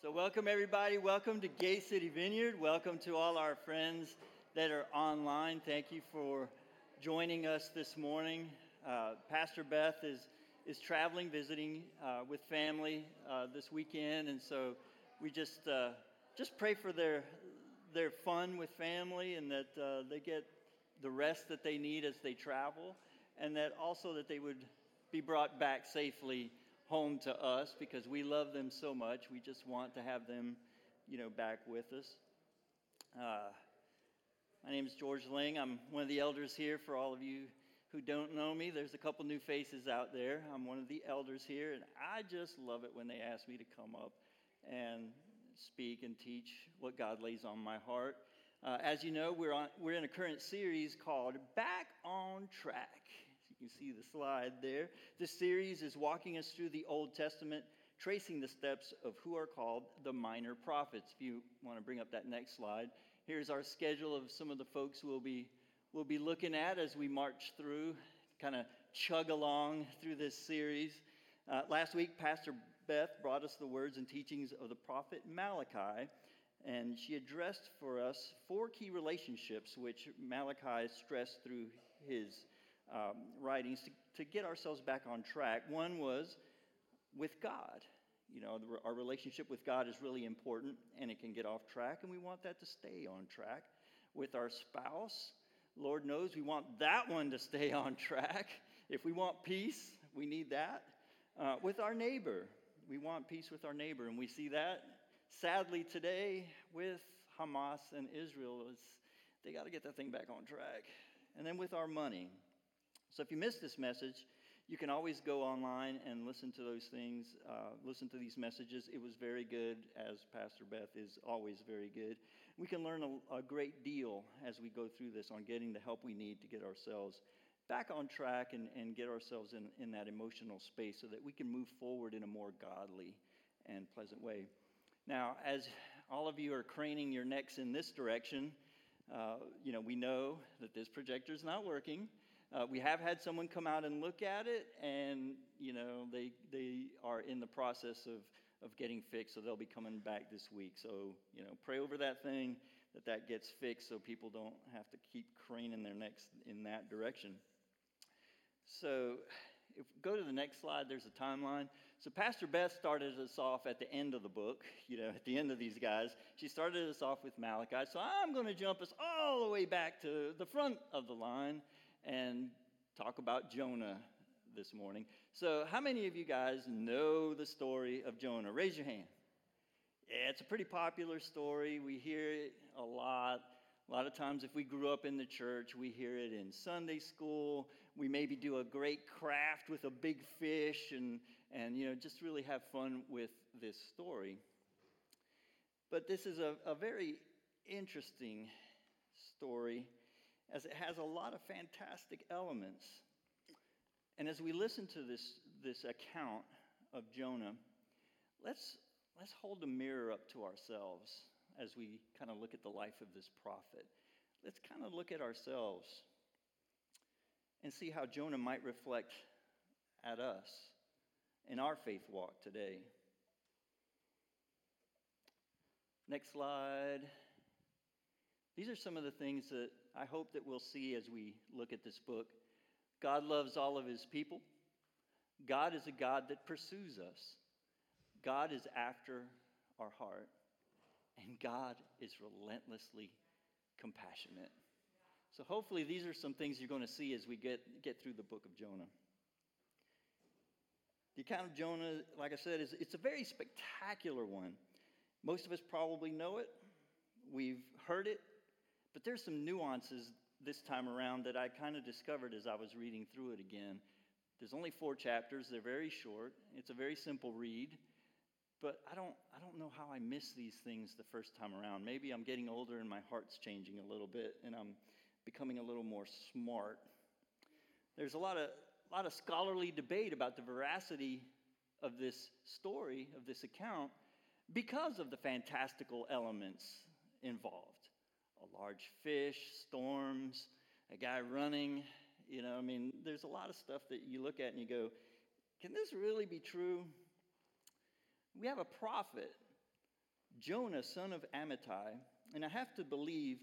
So, welcome everybody. Welcome to Gay City Vineyard. Welcome to all our friends that are online. Thank you for joining us this morning. Uh, Pastor Beth is is traveling, visiting uh, with family uh, this weekend, and so we just uh, just pray for their their fun with family, and that uh, they get the rest that they need as they travel, and that also that they would be brought back safely home to us because we love them so much. We just want to have them, you know, back with us. Uh, my name is George Ling. I'm one of the elders here. For all of you who don't know me, there's a couple new faces out there. I'm one of the elders here, and I just love it when they ask me to come up and speak and teach what God lays on my heart. Uh, as you know, we're, on, we're in a current series called Back on Track. You can see the slide there. This series is walking us through the Old Testament, tracing the steps of who are called the minor prophets. If you want to bring up that next slide, here's our schedule of some of the folks we'll be, we'll be looking at as we march through, kind of chug along through this series. Uh, last week, Pastor Beth brought us the words and teachings of the prophet Malachi, and she addressed for us four key relationships which Malachi stressed through his um, writings to, to get ourselves back on track. One was with God. You know, our relationship with God is really important and it can get off track, and we want that to stay on track. With our spouse, Lord knows we want that one to stay on track. If we want peace, we need that. Uh, with our neighbor, we want peace with our neighbor, and we see that sadly today with Hamas and Israel. It's, they got to get that thing back on track. And then with our money, so if you missed this message, you can always go online and listen to those things, uh, listen to these messages. It was very good, as Pastor Beth is always very good. We can learn a, a great deal as we go through this on getting the help we need to get ourselves back on track and, and get ourselves in, in that emotional space so that we can move forward in a more godly and pleasant way. Now, as all of you are craning your necks in this direction, uh, you know, we know that this projector is not working. Uh, we have had someone come out and look at it, and you know they they are in the process of of getting fixed, so they'll be coming back this week. So you know, pray over that thing that that gets fixed, so people don't have to keep craning their necks in that direction. So, if go to the next slide, there's a timeline. So, Pastor Beth started us off at the end of the book, you know, at the end of these guys. She started us off with Malachi. So, I'm going to jump us all the way back to the front of the line and talk about Jonah this morning. So, how many of you guys know the story of Jonah? Raise your hand. Yeah, it's a pretty popular story. We hear it a lot. A lot of times, if we grew up in the church, we hear it in Sunday school. We maybe do a great craft with a big fish and, and you know, just really have fun with this story. But this is a, a very interesting story as it has a lot of fantastic elements. And as we listen to this, this account of Jonah, let's, let's hold a mirror up to ourselves as we kind of look at the life of this prophet. Let's kind of look at ourselves and see how Jonah might reflect at us in our faith walk today. Next slide. These are some of the things that I hope that we'll see as we look at this book. God loves all of his people. God is a God that pursues us. God is after our heart. And God is relentlessly compassionate. So hopefully these are some things you're going to see as we get, get through the book of Jonah. The account of Jonah, like I said, is it's a very spectacular one. Most of us probably know it. We've heard it but there's some nuances this time around that I kind of discovered as I was reading through it again. There's only four chapters, they're very short. It's a very simple read. But I don't, I don't know how I miss these things the first time around. Maybe I'm getting older and my heart's changing a little bit and I'm becoming a little more smart. There's a lot of, a lot of scholarly debate about the veracity of this story, of this account, because of the fantastical elements involved a large fish, storms, a guy running. You know, I mean, there's a lot of stuff that you look at and you go, can this really be true? We have a prophet Jonah, son of Amittai. And I have to believe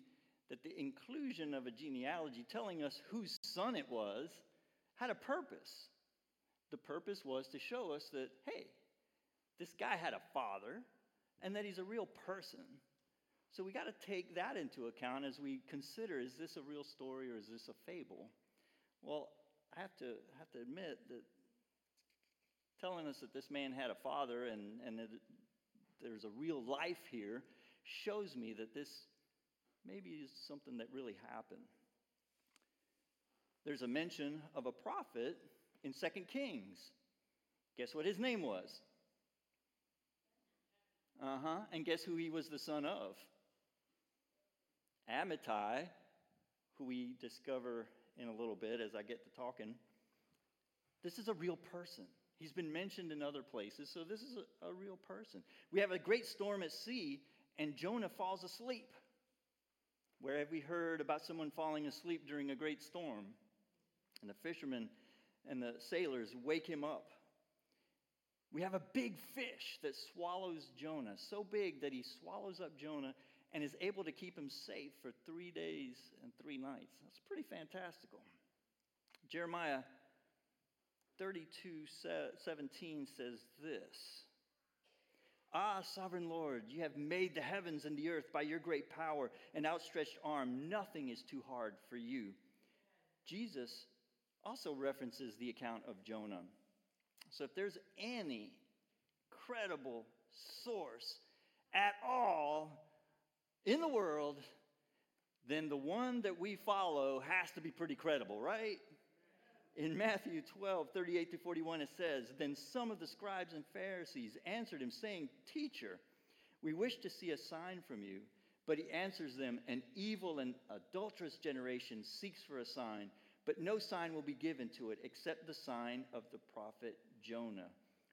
that the inclusion of a genealogy telling us whose son it was had a purpose. The purpose was to show us that, hey, this guy had a father and that he's a real person. So we got to take that into account as we consider is this a real story or is this a fable? Well, I have to, have to admit that telling us that this man had a father and, and that there's a real life here shows me that this maybe is something that really happened. There's a mention of a prophet in 2 Kings. Guess what his name was? Uh huh. And guess who he was the son of? Amittai, who we discover in a little bit as I get to talking. This is a real person. He's been mentioned in other places, so this is a, a real person. We have a great storm at sea, and Jonah falls asleep. Where have we heard about someone falling asleep during a great storm? And the fishermen and the sailors wake him up. We have a big fish that swallows Jonah, so big that he swallows up Jonah and is able to keep him safe for three days and three nights. That's pretty fantastical. Jeremiah 32 17 says this Ah, sovereign Lord, you have made the heavens and the earth by your great power and outstretched arm. Nothing is too hard for you. Jesus also references the account of Jonah. So if there's any credible source at all in the world, then the one that we follow has to be pretty credible, right? In Matthew 12, 38 to 41, it says, Then some of the scribes and Pharisees answered him, saying, Teacher, we wish to see a sign from you. But he answers them, An evil and adulterous generation seeks for a sign, but no sign will be given to it except the sign of the prophet Jonah.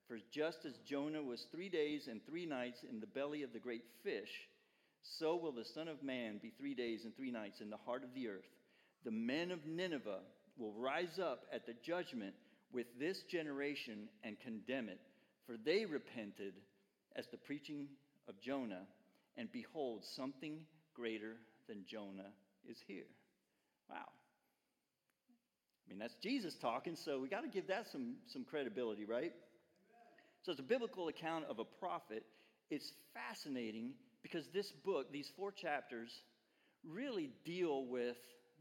For just as Jonah was three days and three nights in the belly of the great fish, so will the Son of Man be three days and three nights in the heart of the earth. The men of Nineveh will rise up at the judgment with this generation and condemn it, for they repented as the preaching of Jonah, and behold, something greater than Jonah is here. Wow. I mean, that's Jesus talking, so we got to give that some, some credibility, right? So it's a biblical account of a prophet. It's fascinating because this book, these four chapters, really deal with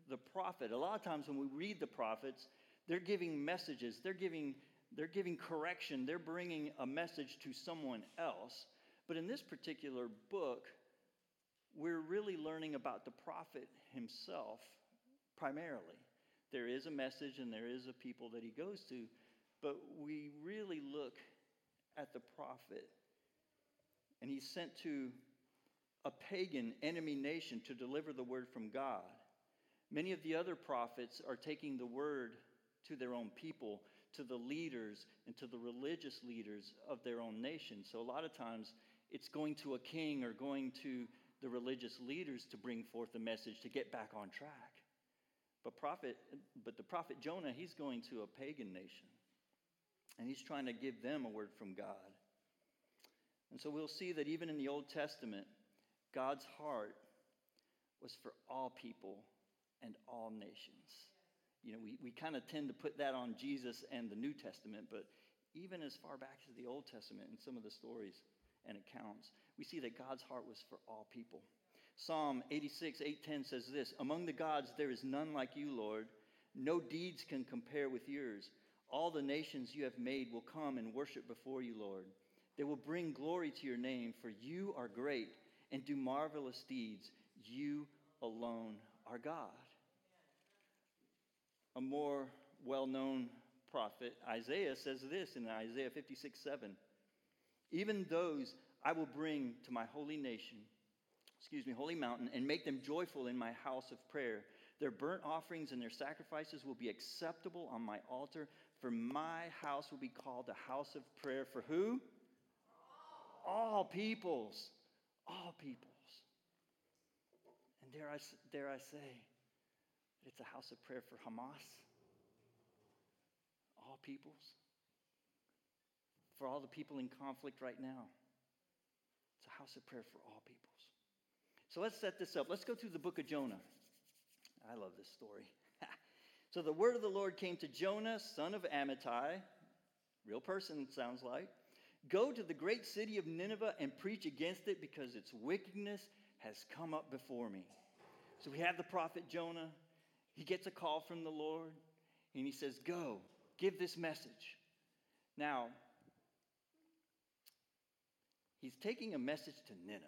the prophet. A lot of times when we read the prophets, they're giving messages, they're giving, they're giving correction, they're bringing a message to someone else. But in this particular book, we're really learning about the prophet himself primarily. There is a message and there is a people that he goes to, but we really look at the prophet. And he's sent to a pagan enemy nation to deliver the word from God. Many of the other prophets are taking the word to their own people, to the leaders, and to the religious leaders of their own nation. So a lot of times it's going to a king or going to the religious leaders to bring forth a message to get back on track. But prophet but the prophet Jonah, he's going to a pagan nation. And he's trying to give them a word from God. And so we'll see that even in the Old Testament, God's heart was for all people and all nations. You know, we, we kind of tend to put that on Jesus and the New Testament, but even as far back as the Old Testament and some of the stories and accounts, we see that God's heart was for all people. Psalm 86, 810 says this Among the gods there is none like you, Lord. No deeds can compare with yours. All the nations you have made will come and worship before you, Lord. They will bring glory to your name, for you are great and do marvelous deeds. You alone are God a more well known prophet, Isaiah, says this in Isaiah 56 7. Even those I will bring to my holy nation, excuse me, holy mountain, and make them joyful in my house of prayer. Their burnt offerings and their sacrifices will be acceptable on my altar, for my house will be called a house of prayer for who? All peoples. All peoples. And dare I, dare I say, it's a house of prayer for Hamas, all peoples, for all the people in conflict right now. It's a house of prayer for all peoples. So let's set this up. Let's go through the book of Jonah. I love this story. so the word of the Lord came to Jonah, son of Amittai, real person sounds like. Go to the great city of Nineveh and preach against it because its wickedness has come up before me. So we have the prophet Jonah. He gets a call from the Lord and he says, Go, give this message. Now, he's taking a message to Nineveh.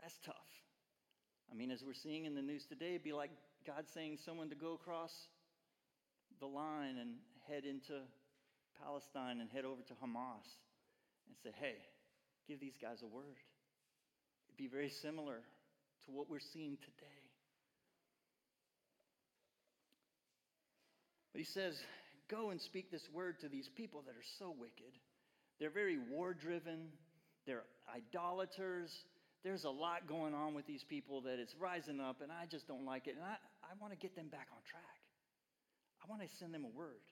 That's tough. I mean, as we're seeing in the news today, it'd be like God saying someone to go across the line and head into Palestine and head over to Hamas and say, hey, give these guys a word. It'd be very similar to what we're seeing today. But he says, go and speak this word to these people that are so wicked. They're very war driven, they're idolaters. There's a lot going on with these people that it's rising up, and I just don't like it. And I, I want to get them back on track. I want to send them a word.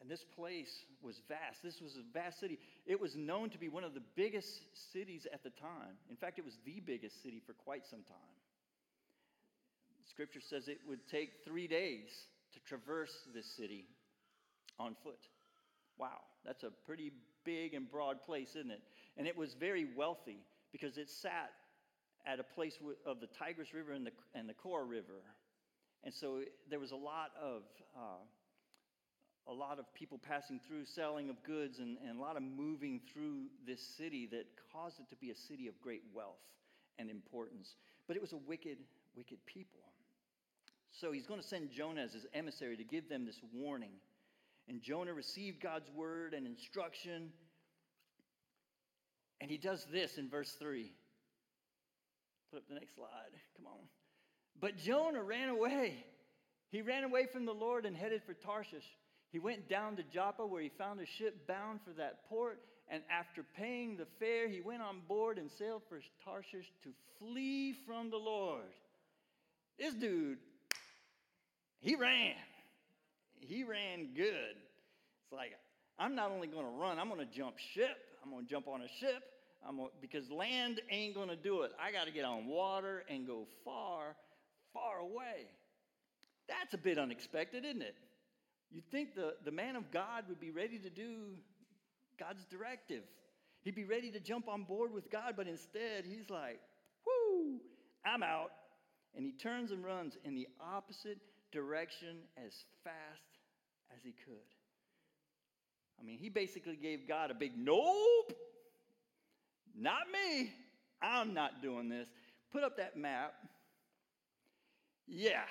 And this place was vast. This was a vast city. It was known to be one of the biggest cities at the time. In fact, it was the biggest city for quite some time. Scripture says it would take three days to traverse this city on foot. Wow, that's a pretty big and broad place, isn't it? And it was very wealthy because it sat at a place of the Tigris River and the, and the Kor River. And so there was a lot of uh, a lot of people passing through, selling of goods, and, and a lot of moving through this city that caused it to be a city of great wealth and importance. But it was a wicked, wicked people. So he's going to send Jonah as his emissary to give them this warning. And Jonah received God's word and instruction. And he does this in verse 3. Put up the next slide. Come on. But Jonah ran away. He ran away from the Lord and headed for Tarshish. He went down to Joppa where he found a ship bound for that port. And after paying the fare, he went on board and sailed for Tarshish to flee from the Lord. This dude, he ran. He ran good. It's like, I'm not only going to run, I'm going to jump ship. I'm going to jump on a ship. I'm gonna, because land ain't going to do it. I got to get on water and go far, far away. That's a bit unexpected, isn't it? You'd think the, the man of God would be ready to do God's directive. He'd be ready to jump on board with God, but instead he's like, whoo, I'm out. And he turns and runs in the opposite direction as fast as he could. I mean, he basically gave God a big nope, not me. I'm not doing this. Put up that map. Yeah.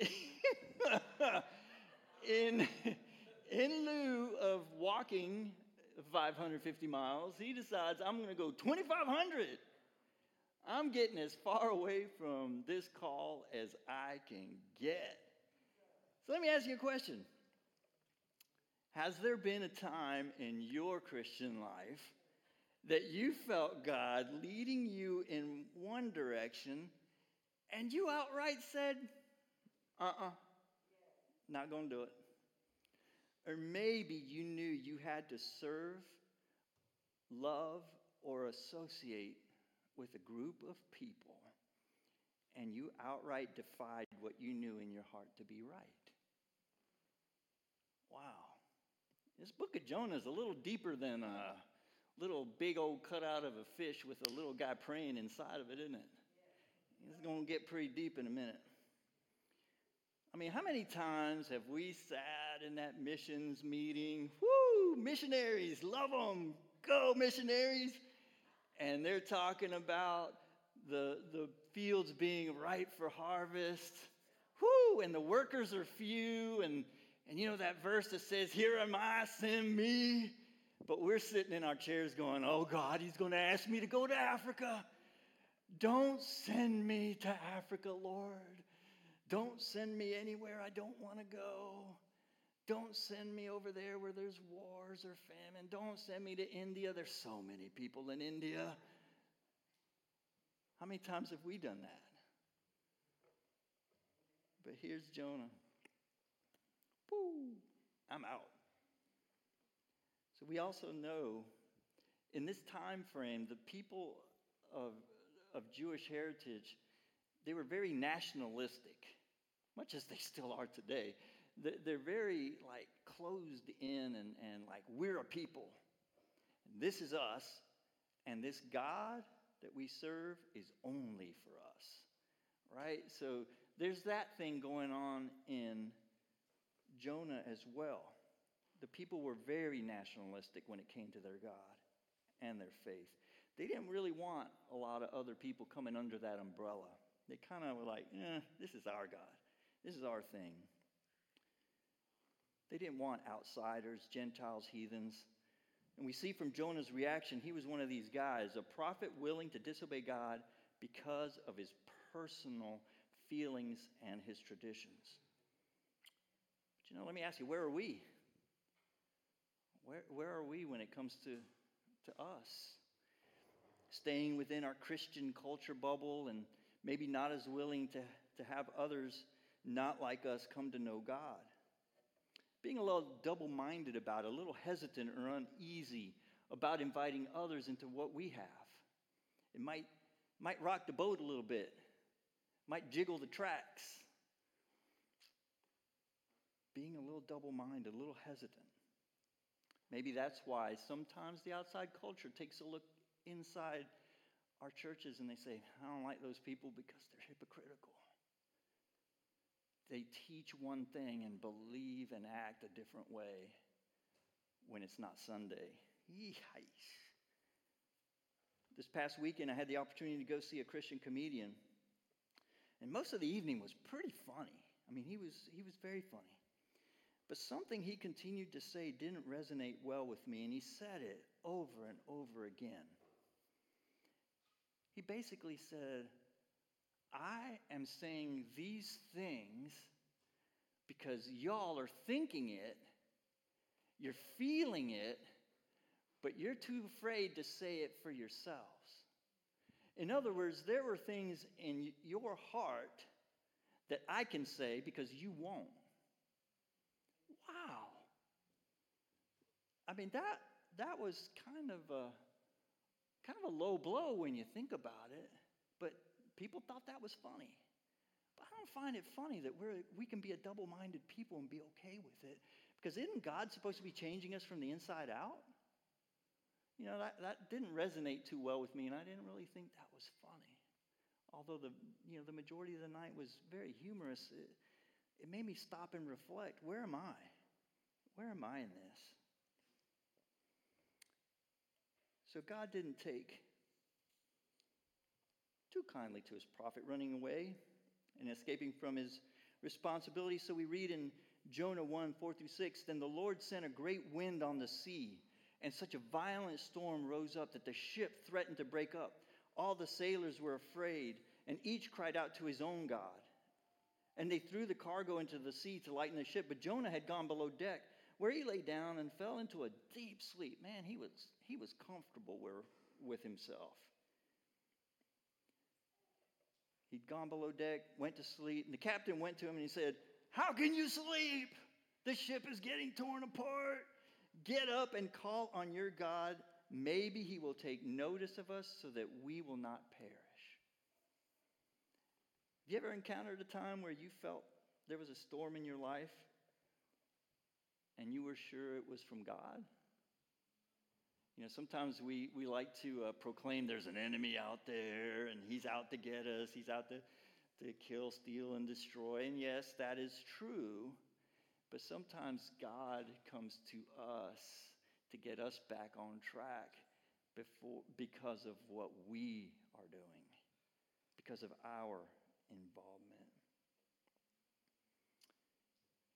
in, in lieu of walking 550 miles, he decides, I'm going to go 2,500. I'm getting as far away from this call as I can get. So let me ask you a question. Has there been a time in your Christian life that you felt God leading you in one direction and you outright said, uh uh-uh, uh not going to do it. Or maybe you knew you had to serve, love, or associate with a group of people, and you outright defied what you knew in your heart to be right. Wow. This book of Jonah is a little deeper than a little big old cutout of a fish with a little guy praying inside of it, isn't it? It's going to get pretty deep in a minute. I mean, how many times have we sat in that missions meeting? Woo, missionaries, love them, go missionaries. And they're talking about the, the fields being ripe for harvest. Whoo, and the workers are few. And, and you know that verse that says, Here am I, send me. But we're sitting in our chairs going, Oh God, he's going to ask me to go to Africa. Don't send me to Africa, Lord. Don't send me anywhere I don't want to go. Don't send me over there where there's wars or famine. Don't send me to India. There's so many people in India. How many times have we done that? But here's Jonah. Woo, I'm out. So we also know in this time frame, the people of, of Jewish heritage, they were very nationalistic, much as they still are today. They're very like closed in and, and like we're a people. This is us, and this God that we serve is only for us. Right? So there's that thing going on in Jonah as well. The people were very nationalistic when it came to their God and their faith. They didn't really want a lot of other people coming under that umbrella. They kind of were like, eh, this is our God. This is our thing. They didn't want outsiders, Gentiles, heathens. And we see from Jonah's reaction, he was one of these guys, a prophet willing to disobey God because of his personal feelings and his traditions. But you know, let me ask you, where are we? Where, where are we when it comes to to us. Staying within our Christian culture bubble and maybe not as willing to, to have others not like us come to know God. Being a little double minded about it, a little hesitant or uneasy about inviting others into what we have. It might, might rock the boat a little bit, might jiggle the tracks. Being a little double minded, a little hesitant. Maybe that's why sometimes the outside culture takes a look inside our churches and they say, I don't like those people because they're hypocritical. They teach one thing and believe and act a different way when it's not Sunday. This past weekend, I had the opportunity to go see a Christian comedian. And most of the evening was pretty funny. I mean, he was, he was very funny. But something he continued to say didn't resonate well with me, and he said it over and over again. He basically said, I am saying these things because y'all are thinking it, you're feeling it, but you're too afraid to say it for yourselves. In other words, there were things in your heart that I can say because you won't. Wow. I mean, that, that was kind of a, kind of a low blow when you think about it, but people thought that was funny. But I don't find it funny that we're, we can be a double minded people and be okay with it. Because isn't God supposed to be changing us from the inside out? You know, that, that didn't resonate too well with me, and I didn't really think that was funny. Although the, you know, the majority of the night was very humorous, it, it made me stop and reflect where am I? Where am I in this? So God didn't take too kindly to his prophet running away and escaping from his responsibility. So we read in Jonah 1 4 through 6 Then the Lord sent a great wind on the sea, and such a violent storm rose up that the ship threatened to break up. All the sailors were afraid, and each cried out to his own God. And they threw the cargo into the sea to lighten the ship, but Jonah had gone below deck where he lay down and fell into a deep sleep. Man, he was, he was comfortable where, with himself. He'd gone below deck, went to sleep, and the captain went to him and he said, How can you sleep? The ship is getting torn apart. Get up and call on your God. Maybe he will take notice of us so that we will not perish. Have you ever encountered a time where you felt there was a storm in your life and you were sure it was from God? You know, sometimes we, we like to uh, proclaim there's an enemy out there and he's out to get us, he's out to, to kill, steal, and destroy. And yes, that is true. But sometimes God comes to us to get us back on track before, because of what we are doing, because of our involvement.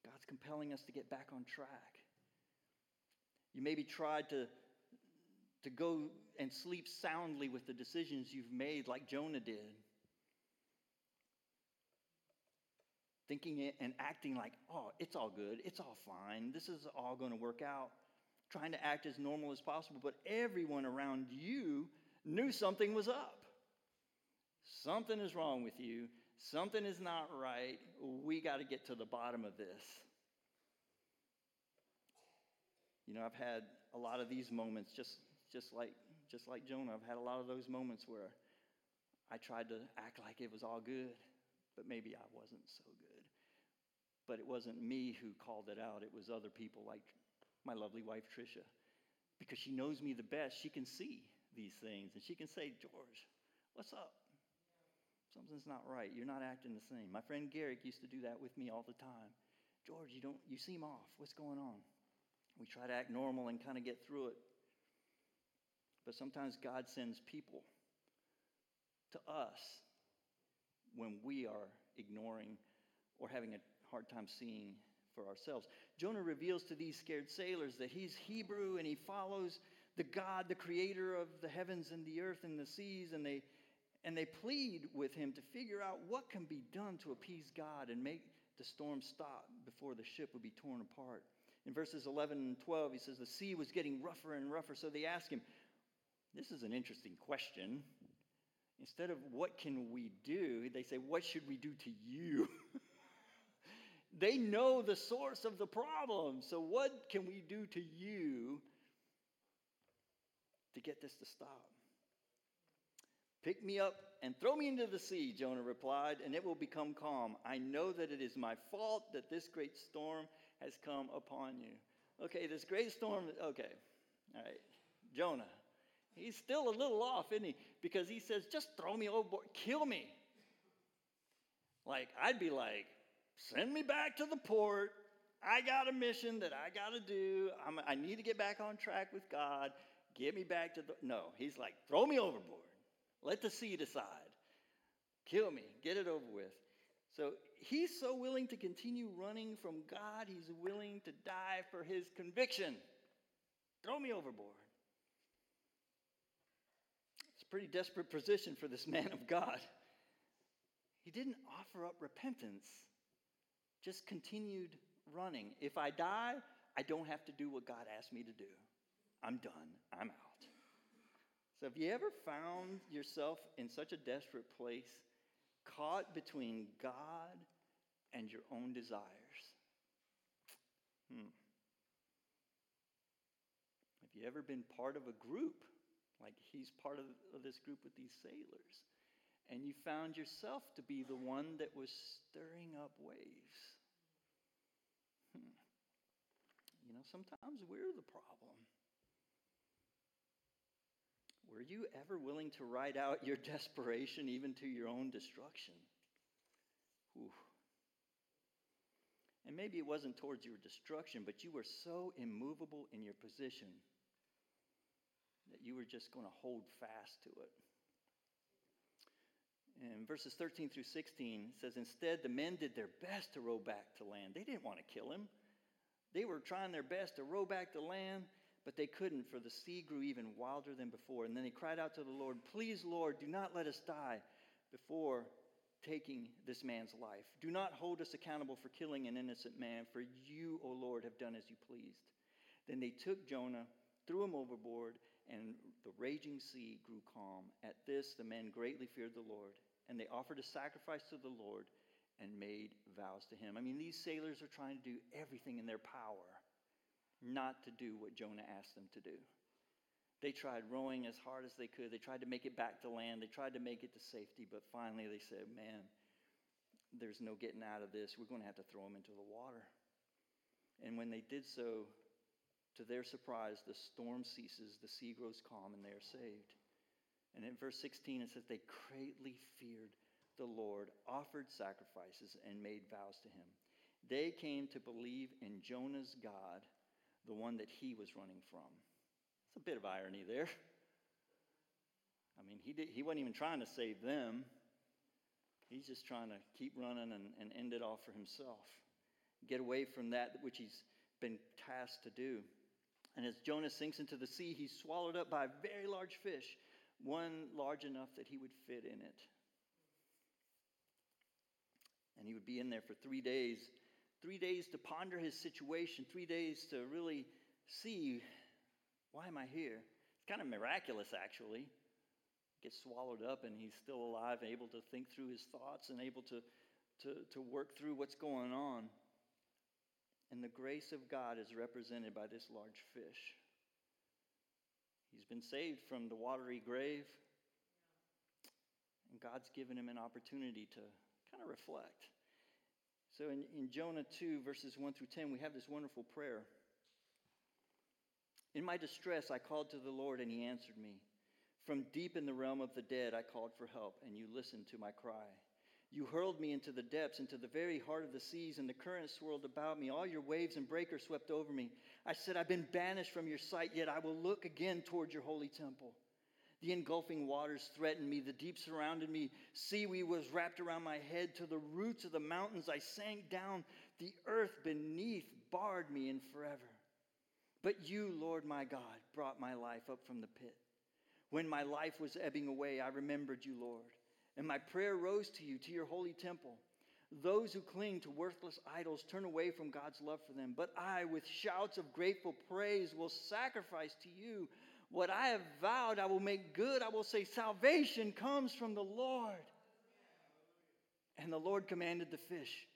God's compelling us to get back on track. You maybe tried to, to go and sleep soundly with the decisions you've made, like Jonah did. Thinking and acting like, oh, it's all good, it's all fine, this is all going to work out. Trying to act as normal as possible, but everyone around you knew something was up. Something is wrong with you. Something is not right. We got to get to the bottom of this. You know, I've had a lot of these moments, just just like just like Jonah. I've had a lot of those moments where I tried to act like it was all good, but maybe I wasn't so good. But it wasn't me who called it out. It was other people like my lovely wife Tricia, because she knows me the best. She can see these things, and she can say, "George, what's up? Something's not right. You're not acting the same." My friend Garrick used to do that with me all the time. George, you don't. You seem off. What's going on? We try to act normal and kind of get through it. But sometimes God sends people to us when we are ignoring or having a hard time seeing for ourselves. Jonah reveals to these scared sailors that he's Hebrew and he follows the God, the creator of the heavens and the earth and the seas, and they and they plead with him to figure out what can be done to appease God and make the storm stop before the ship would be torn apart. In verses 11 and 12, he says the sea was getting rougher and rougher, so they ask him, This is an interesting question. Instead of what can we do, they say, What should we do to you? they know the source of the problem. So, what can we do to you to get this to stop? Pick me up and throw me into the sea, Jonah replied, and it will become calm. I know that it is my fault that this great storm has come upon you. Okay, this great storm, okay, all right. Jonah, he's still a little off, isn't he? Because he says, just throw me overboard, kill me. Like, I'd be like, send me back to the port. I got a mission that I got to do. I'm, I need to get back on track with God. Get me back to the. No, he's like, throw me overboard. Let the sea decide. Kill me. Get it over with. So he's so willing to continue running from God, he's willing to die for his conviction. Throw me overboard. A pretty desperate position for this man of God. He didn't offer up repentance, just continued running. If I die, I don't have to do what God asked me to do. I'm done. I'm out. So, have you ever found yourself in such a desperate place, caught between God and your own desires? Hmm. Have you ever been part of a group, like he's part of, of this group with these sailors, and you found yourself to be the one that was stirring up waves? Hmm. You know, sometimes we're the problem. Were you ever willing to ride out your desperation even to your own destruction? Whew. And maybe it wasn't towards your destruction, but you were so immovable in your position that you were just going to hold fast to it. In verses 13 through 16, it says, Instead, the men did their best to row back to land. They didn't want to kill him. They were trying their best to row back to land, but they couldn't, for the sea grew even wilder than before. And then they cried out to the Lord, Please, Lord, do not let us die before taking this man's life. Do not hold us accountable for killing an innocent man, for you, O Lord, have done as you pleased. Then they took Jonah, threw him overboard, and the raging sea grew calm. At this, the men greatly feared the Lord, and they offered a sacrifice to the Lord and made vows to him. I mean, these sailors are trying to do everything in their power not to do what Jonah asked them to do. They tried rowing as hard as they could. They tried to make it back to land. They tried to make it to safety, but finally they said, Man, there's no getting out of this. We're going to have to throw him into the water. And when they did so, to their surprise, the storm ceases, the sea grows calm, and they are saved. And in verse 16, it says, They greatly feared the Lord, offered sacrifices, and made vows to him. They came to believe in Jonah's God the one that he was running from. It's a bit of irony there. I mean, he, did, he wasn't even trying to save them. He's just trying to keep running and, and end it all for himself. Get away from that which he's been tasked to do. And as Jonah sinks into the sea, he's swallowed up by a very large fish, one large enough that he would fit in it. And he would be in there for three days three days to ponder his situation, three days to really see why am I here? It's kind of miraculous, actually. Gets swallowed up and he's still alive, able to think through his thoughts and able to, to, to work through what's going on. And the grace of God is represented by this large fish. He's been saved from the watery grave, and God's given him an opportunity to kind of reflect. So in, in Jonah 2, verses 1 through 10, we have this wonderful prayer. In my distress, I called to the Lord, and he answered me. From deep in the realm of the dead, I called for help, and you listened to my cry. You hurled me into the depths, into the very heart of the seas, and the currents swirled about me. All your waves and breakers swept over me. I said, I've been banished from your sight, yet I will look again toward your holy temple. The engulfing waters threatened me. The deep surrounded me. Seaweed was wrapped around my head. To the roots of the mountains I sank down. The earth beneath barred me in forever. But you, Lord my God, brought my life up from the pit. When my life was ebbing away, I remembered you, Lord. And my prayer rose to you, to your holy temple. Those who cling to worthless idols turn away from God's love for them. But I, with shouts of grateful praise, will sacrifice to you. What I have vowed, I will make good. I will say, Salvation comes from the Lord. And the Lord commanded the fish,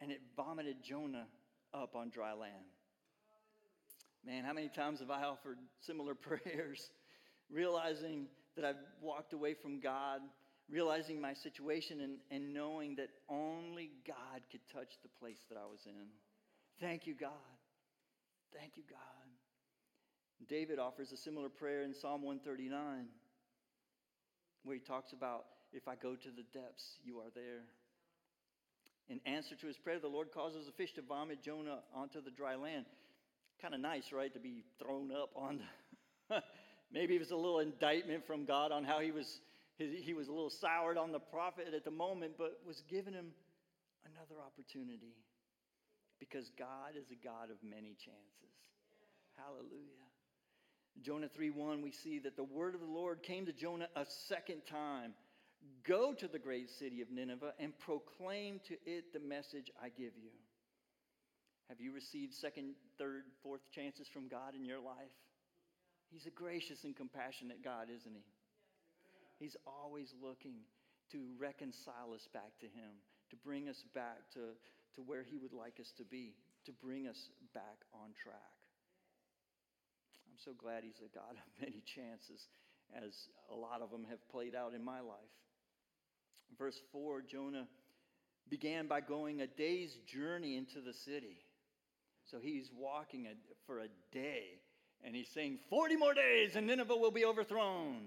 and it vomited Jonah up on dry land. Man, how many times have I offered similar prayers, realizing that I've walked away from God, realizing my situation, and, and knowing that only God could touch the place that I was in? Thank you, God. Thank you, God. David offers a similar prayer in Psalm 139, where he talks about, If I go to the depths, you are there. In answer to his prayer, the Lord causes a fish to vomit Jonah onto the dry land. Kind of nice, right, to be thrown up on. The Maybe it was a little indictment from God on how he was, he was a little soured on the prophet at the moment, but was giving him another opportunity because God is a God of many chances. Hallelujah. Jonah 3:1 we see that the word of the Lord came to Jonah a second time. Go to the great city of Nineveh and proclaim to it the message I give you. Have you received second, third, fourth chances from God in your life? He's a gracious and compassionate God, isn't he? He's always looking to reconcile us back to him, to bring us back to, to where he would like us to be, to bring us back on track. I'm so glad he's a God of many chances, as a lot of them have played out in my life. Verse 4 Jonah began by going a day's journey into the city. So he's walking a, for a day, and he's saying, 40 more days, and Nineveh will be overthrown.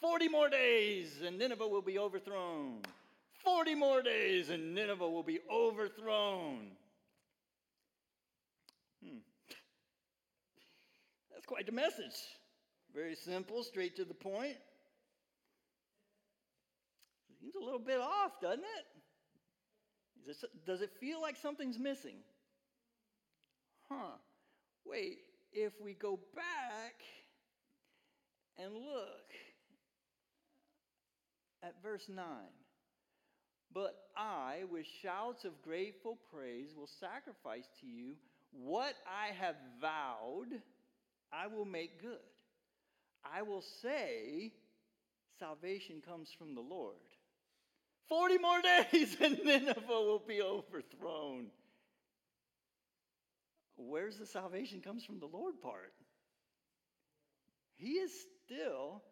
40 more days, and Nineveh will be overthrown. 40 more days, and Nineveh will be overthrown. Hmm. That's quite the message. Very simple, straight to the point. Seems a little bit off, doesn't it? Does it feel like something's missing? Huh. Wait, if we go back and look at verse 9. But I, with shouts of grateful praise, will sacrifice to you what I have vowed I will make good. I will say, salvation comes from the Lord. 40 more days and Nineveh will be overthrown. Where's the salvation comes from the Lord part? He is still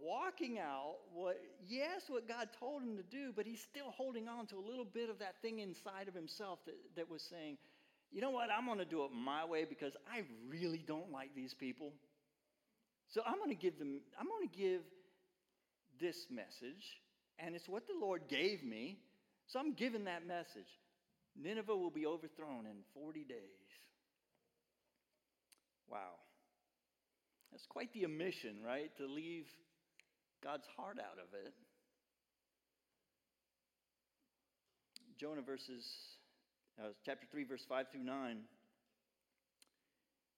walking out what, yes, what God told him to do, but he's still holding on to a little bit of that thing inside of himself that, that was saying, you know what? I'm going to do it my way because I really don't like these people. So I'm going to give them, I'm going to give this message, and it's what the Lord gave me. So I'm giving that message. Nineveh will be overthrown in 40 days. Wow. That's quite the omission, right? To leave God's heart out of it. Jonah verses uh, chapter 3, verse 5 through 9.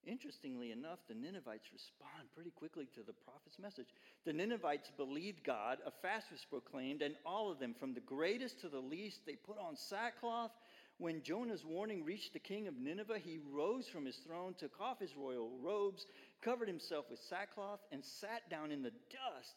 Interestingly enough, the Ninevites respond pretty quickly to the prophet's message. The Ninevites believed God, a fast was proclaimed, and all of them, from the greatest to the least, they put on sackcloth. When Jonah's warning reached the king of Nineveh, he rose from his throne, took off his royal robes, covered himself with sackcloth, and sat down in the dust.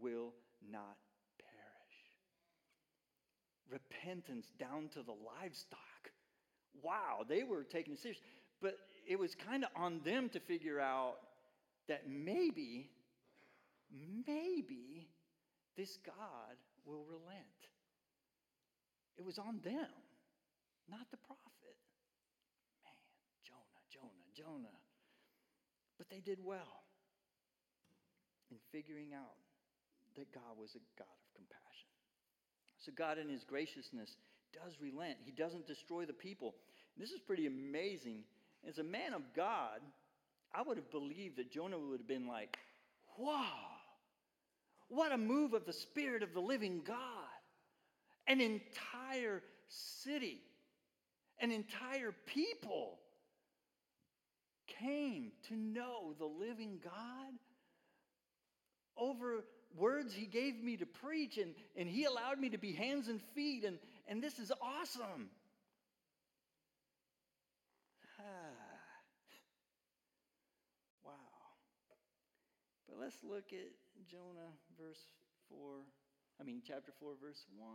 will not perish. Repentance down to the livestock. Wow, they were taking it serious. But it was kind of on them to figure out that maybe, maybe this God will relent. It was on them, not the prophet. Man, Jonah, Jonah, Jonah. But they did well in figuring out that God was a God of compassion. So, God, in His graciousness, does relent. He doesn't destroy the people. This is pretty amazing. As a man of God, I would have believed that Jonah would have been like, wow, what a move of the Spirit of the living God. An entire city, an entire people came to know the living God over words he gave me to preach, and, and he allowed me to be hands and feet, and, and this is awesome. wow. But let's look at Jonah verse 4. I mean, chapter 4, verse 1.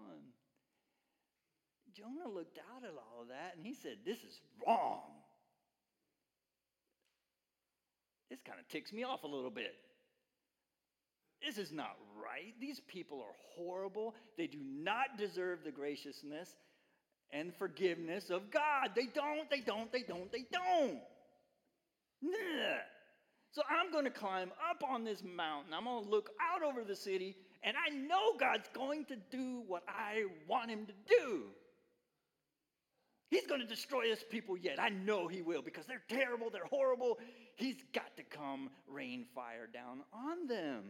Jonah looked out at all of that and he said, This is wrong. This kind of ticks me off a little bit. This is not right. These people are horrible. They do not deserve the graciousness and forgiveness of God. They don't, they don't, they don't, they don't. Nah. So I'm going to climb up on this mountain. I'm going to look out over the city, and I know God's going to do what I want him to do. He's going to destroy his people yet. I know he will because they're terrible, they're horrible. He's got to come rain fire down on them.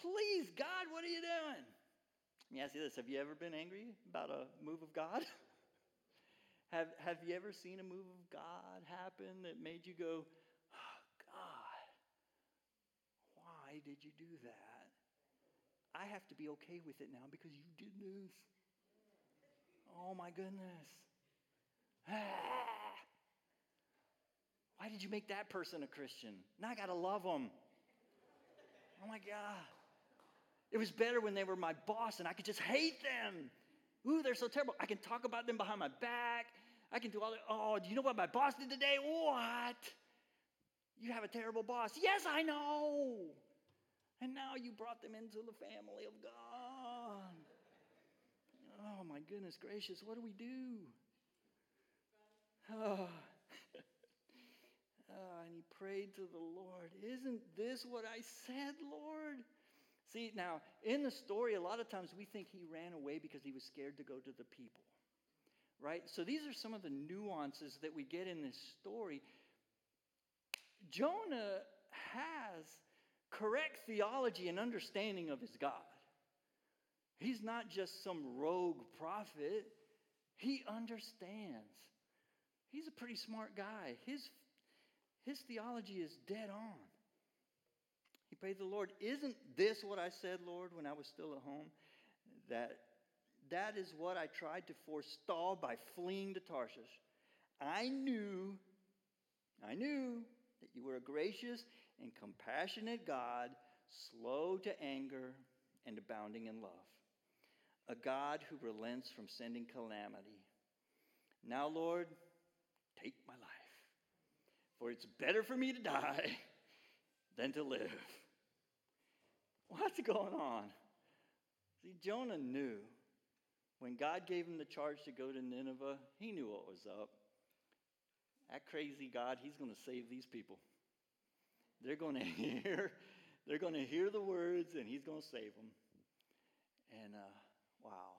Please, God, what are you doing? Let me ask you this Have you ever been angry about a move of God? have, have you ever seen a move of God happen that made you go, oh, God, why did you do that? I have to be okay with it now because you did this. Oh my goodness. Ah. Why did you make that person a Christian? Now I got to love them. Oh my God. It was better when they were my boss and I could just hate them. Ooh, they're so terrible. I can talk about them behind my back. I can do all that. Oh, do you know what my boss did today? What? You have a terrible boss. Yes, I know. And now you brought them into the family of God. Oh, my goodness gracious. What do we do? Oh. oh, and he prayed to the Lord, Isn't this what I said, Lord? See, now, in the story, a lot of times we think he ran away because he was scared to go to the people, right? So these are some of the nuances that we get in this story. Jonah has correct theology and understanding of his God. He's not just some rogue prophet, he understands. He's a pretty smart guy. His, his theology is dead on. He prayed the Lord, Isn't this what I said, Lord, when I was still at home? That that is what I tried to forestall by fleeing to Tarshish. I knew, I knew that you were a gracious and compassionate God, slow to anger and abounding in love, a God who relents from sending calamity. Now, Lord, take my life, for it's better for me to die than to live. What's going on? See, Jonah knew when God gave him the charge to go to Nineveh, he knew what was up. That crazy God, he's going to save these people. They're going to hear, they're going to hear the words, and he's going to save them. And uh, wow,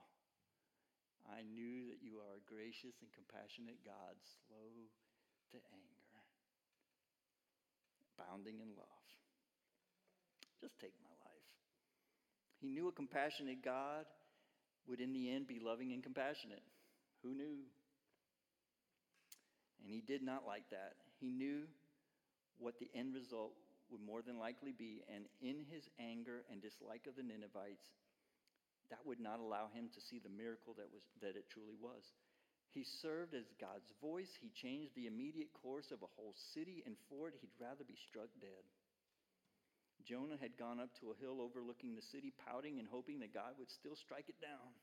I knew that you are a gracious and compassionate God, slow to anger, abounding in love. Just take my life. He knew a compassionate God would, in the end, be loving and compassionate. Who knew? And he did not like that. He knew what the end result would more than likely be, and in his anger and dislike of the Ninevites, that would not allow him to see the miracle that, was, that it truly was. He served as God's voice. He changed the immediate course of a whole city, and for it, he'd rather be struck dead. Jonah had gone up to a hill overlooking the city, pouting and hoping that God would still strike it down.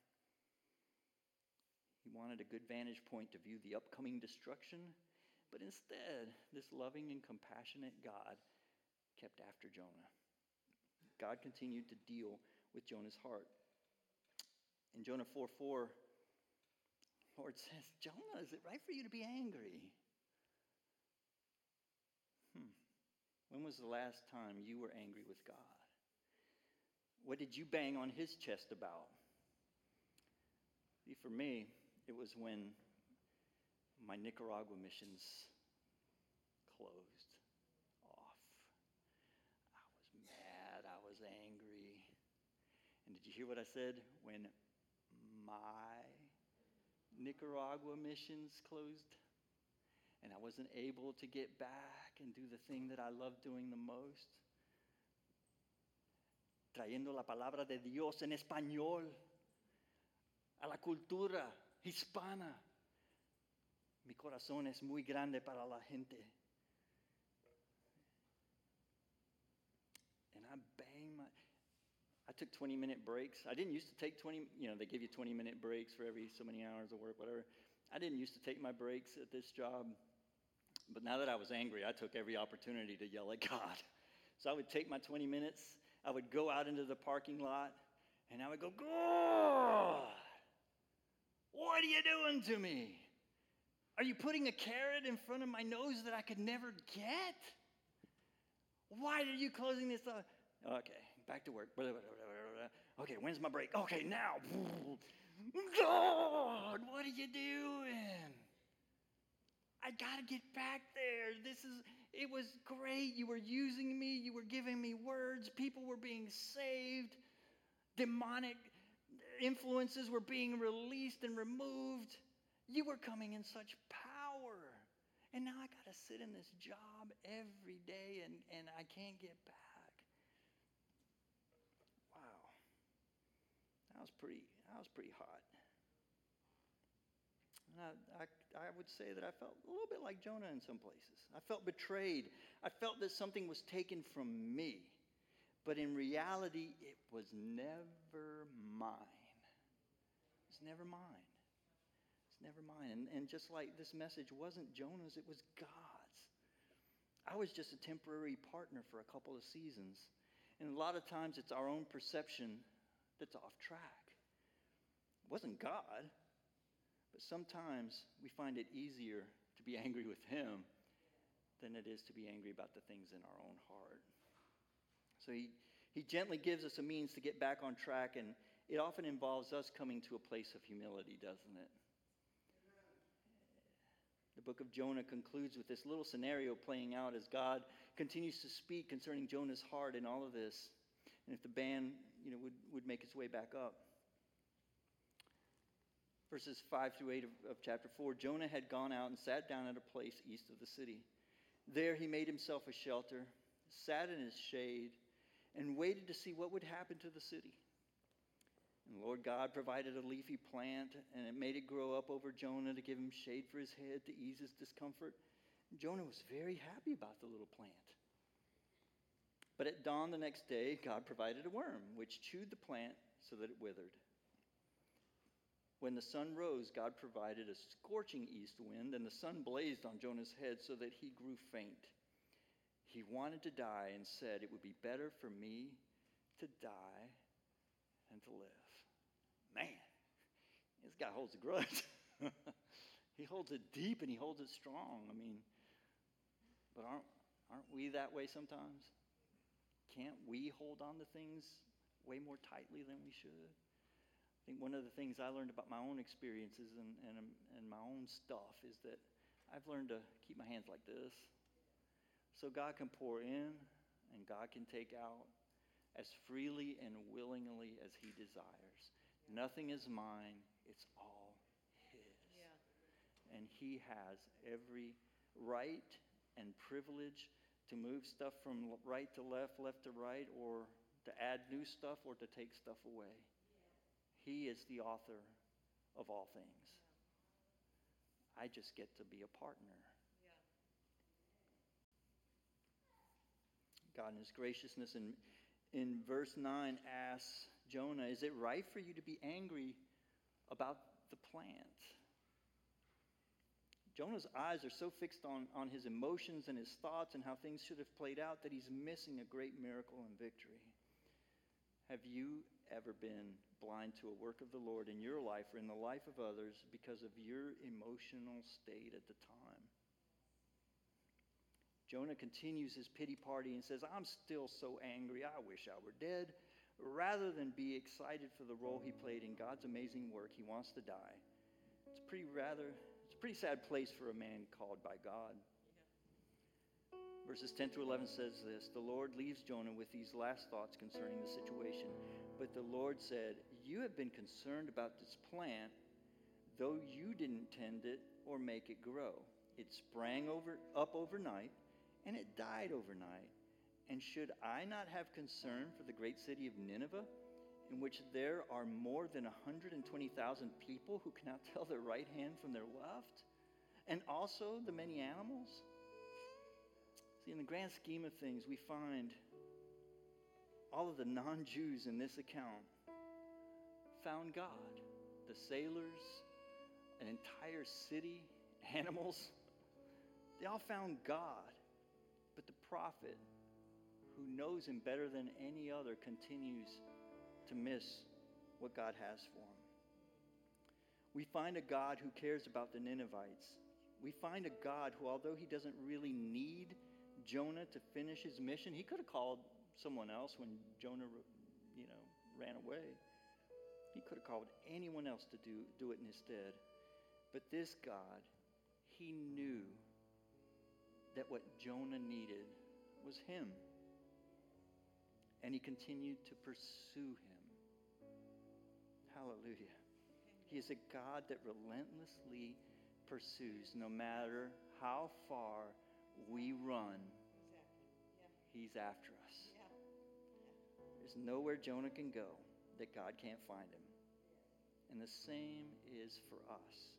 He wanted a good vantage point to view the upcoming destruction, but instead, this loving and compassionate God kept after Jonah. God continued to deal with Jonah's heart. In Jonah 4 4, Lord says, Jonah, is it right for you to be angry? When was the last time you were angry with God? What did you bang on his chest about? See, for me, it was when my Nicaragua missions closed off. I was mad, I was angry. And did you hear what I said? When my Nicaragua missions closed and I wasn't able to get back and do the thing that I love doing the most. Trayendo la palabra de Dios en español a la cultura hispana. Mi corazón es muy grande para la gente. And I bang my, I took 20 minute breaks. I didn't used to take 20, you know, they give you 20 minute breaks for every so many hours of work, whatever. I didn't used to take my breaks at this job. But now that I was angry, I took every opportunity to yell at God. So I would take my 20 minutes, I would go out into the parking lot, and I would go, God, what are you doing to me? Are you putting a carrot in front of my nose that I could never get? Why are you closing this up? Okay, back to work. Okay, when's my break? Okay, now. God, what are you doing? I got to get back there. This is, it was great. You were using me, you were giving me words, people were being saved, demonic influences were being released and removed. You were coming in such power. And now I got to sit in this job every day and, and I can't get back. Wow. That was pretty, that was pretty hot. I, I, I, would say that I felt a little bit like Jonah in some places. I felt betrayed. I felt that something was taken from me. But in reality, it was never mine. It's never mine. It's never mine. And, and just like this message wasn't Jonah's, it was God's. I was just a temporary partner for a couple of seasons. And a lot of times it's our own perception that's off track. It wasn't God. But sometimes we find it easier to be angry with Him than it is to be angry about the things in our own heart. So He, he gently gives us a means to get back on track, and it often involves us coming to a place of humility, doesn't it? The book of Jonah concludes with this little scenario playing out as God continues to speak concerning Jonah's heart and all of this. And if the band, you know, would, would make its way back up verses 5 through 8 of, of, chapter 4 Jonah had gone out and sat down at a place east of the city. There he made himself a shelter, sat in its shade, and waited to see what would happen to the city. And Lord God provided a leafy plant, and it made it grow up over Jonah to give him shade for his head to ease his discomfort. And Jonah was very happy about the little plant. But at dawn the next day, God provided a worm, which chewed the plant so that it withered. When the sun rose, God provided a scorching east wind, and the sun blazed on Jonah's head so that he grew faint. He wanted to die and said, It would be better for me to die than to live. Man, this guy holds a grudge. he holds it deep and he holds it strong. I mean, but aren't, aren't we that way sometimes? Can't we hold on to things way more tightly than we should? I think one of the things I learned about my own experiences and, and, and my own stuff is that I've learned to keep my hands like this. So God can pour in and God can take out as freely and willingly as He desires. Nothing is mine, it's all His. Yeah. and he has every right and privilege to move stuff from right to left, left to right, or to add new stuff or to take stuff away. He is the author of all things. I just get to be a partner. God in his graciousness in, in verse 9 asks Jonah, Is it right for you to be angry about the plant? Jonah's eyes are so fixed on, on his emotions and his thoughts and how things should have played out that he's missing a great miracle and victory. Have you ever been blind to a work of the Lord in your life or in the life of others because of your emotional state at the time? Jonah continues his pity party and says, I'm still so angry. I wish I were dead. Rather than be excited for the role he played in God's amazing work, he wants to die. It's pretty rather it's a pretty sad place for a man called by God. Yeah. Verses 10 through 11 says this The Lord leaves Jonah with these last thoughts concerning the situation. But the Lord said, You have been concerned about this plant, though you didn't tend it or make it grow. It sprang over, up overnight, and it died overnight. And should I not have concern for the great city of Nineveh? in which there are more than 120,000 people who cannot tell their right hand from their left, and also the many animals? See, in the grand scheme of things, we find all of the non Jews in this account found God. The sailors, an entire city, animals, they all found God. But the prophet, who knows him better than any other, continues to miss what God has for him. We find a God who cares about the Ninevites. We find a God who, although he doesn't really need Jonah to finish his mission, he could have called someone else when Jonah, you know, ran away. He could have called anyone else to do, do it instead. But this God, he knew that what Jonah needed was him. And he continued to pursue him. Hallelujah. He is a God that relentlessly pursues no matter how far we run. He's after us. There's nowhere Jonah can go that God can't find him. And the same is for us.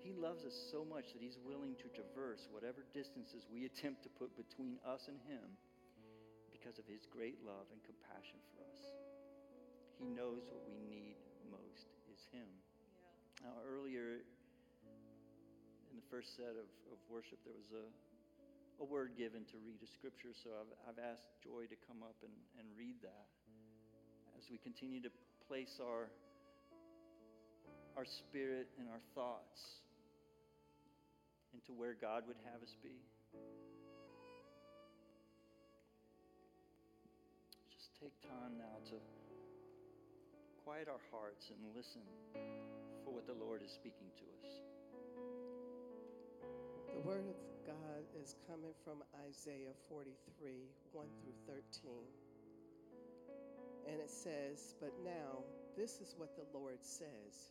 He loves us so much that he's willing to traverse whatever distances we attempt to put between us and him because of his great love and compassion for us. He knows what we need most is Him. Yeah. Now, earlier in the first set of, of worship, there was a, a word given to read a scripture, so I've, I've asked Joy to come up and, and read that as we continue to place our, our spirit and our thoughts into where God would have us be. Just take time now to quiet our hearts and listen for what the Lord is speaking to us. The word of God is coming from Isaiah 43 1 through 13. And it says, But now this is what the Lord says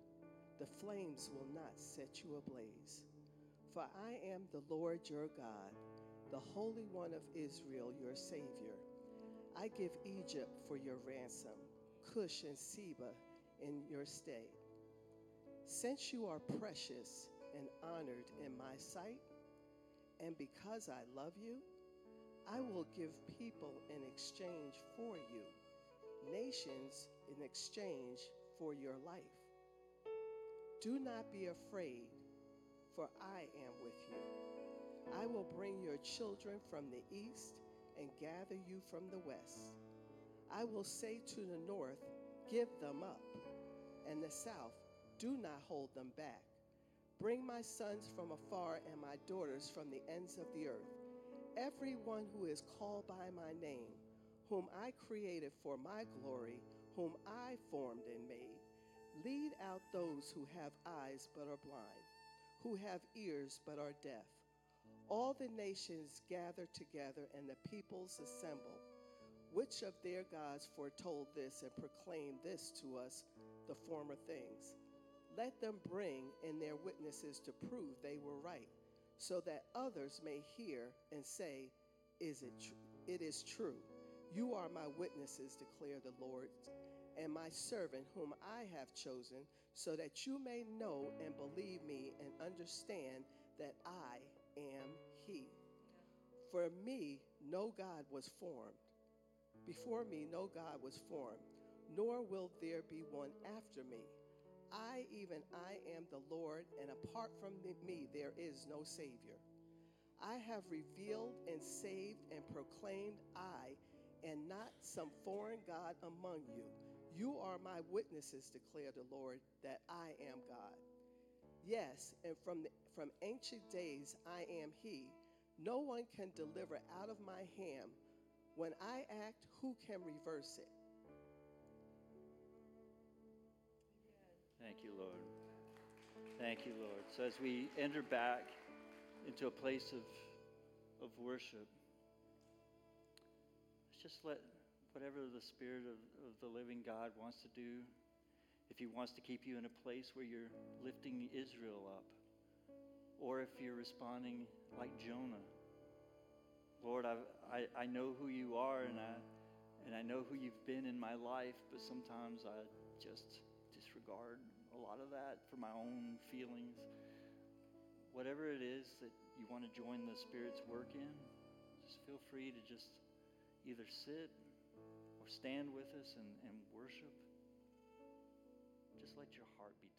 The flames will not set you ablaze. For I am the Lord your God, the Holy One of Israel, your Savior. I give Egypt for your ransom, Cush and Seba in your stead. Since you are precious and honored in my sight, and because I love you, I will give people in exchange for you, nations in exchange for your life. Do not be afraid, for I am with you. I will bring your children from the east and gather you from the west. I will say to the north, Give them up and the south, do not hold them back. Bring my sons from afar and my daughters from the ends of the earth. Everyone who is called by my name, whom I created for my glory, whom I formed and made. Lead out those who have eyes but are blind, who have ears but are deaf. All the nations gather together and the peoples assemble. Which of their gods foretold this and proclaimed this to us, the former things? Let them bring in their witnesses to prove they were right, so that others may hear and say, Is it tr- it is true. You are my witnesses, declare the Lord, and my servant whom I have chosen, so that you may know and believe me and understand that I am he. For me no God was formed. Before me no God was formed, nor will there be one after me. I, even I, am the Lord, and apart from me there is no Savior. I have revealed and saved and proclaimed I, and not some foreign God among you. You are my witnesses, declare the Lord, that I am God. Yes, and from, the, from ancient days I am He. No one can deliver out of my hand. When I act, who can reverse it? Thank you, Lord. Thank you, Lord. So as we enter back into a place of, of worship, let's just let whatever the Spirit of, of the living God wants to do, if He wants to keep you in a place where you're lifting Israel up, or if you're responding like Jonah. Lord, I, I, I know who you are and I, and I know who you've been in my life, but sometimes I just disregard a lot of that for my own feelings. Whatever it is that you want to join the Spirit's work in, just feel free to just either sit stand with us and, and worship. Just let your heart be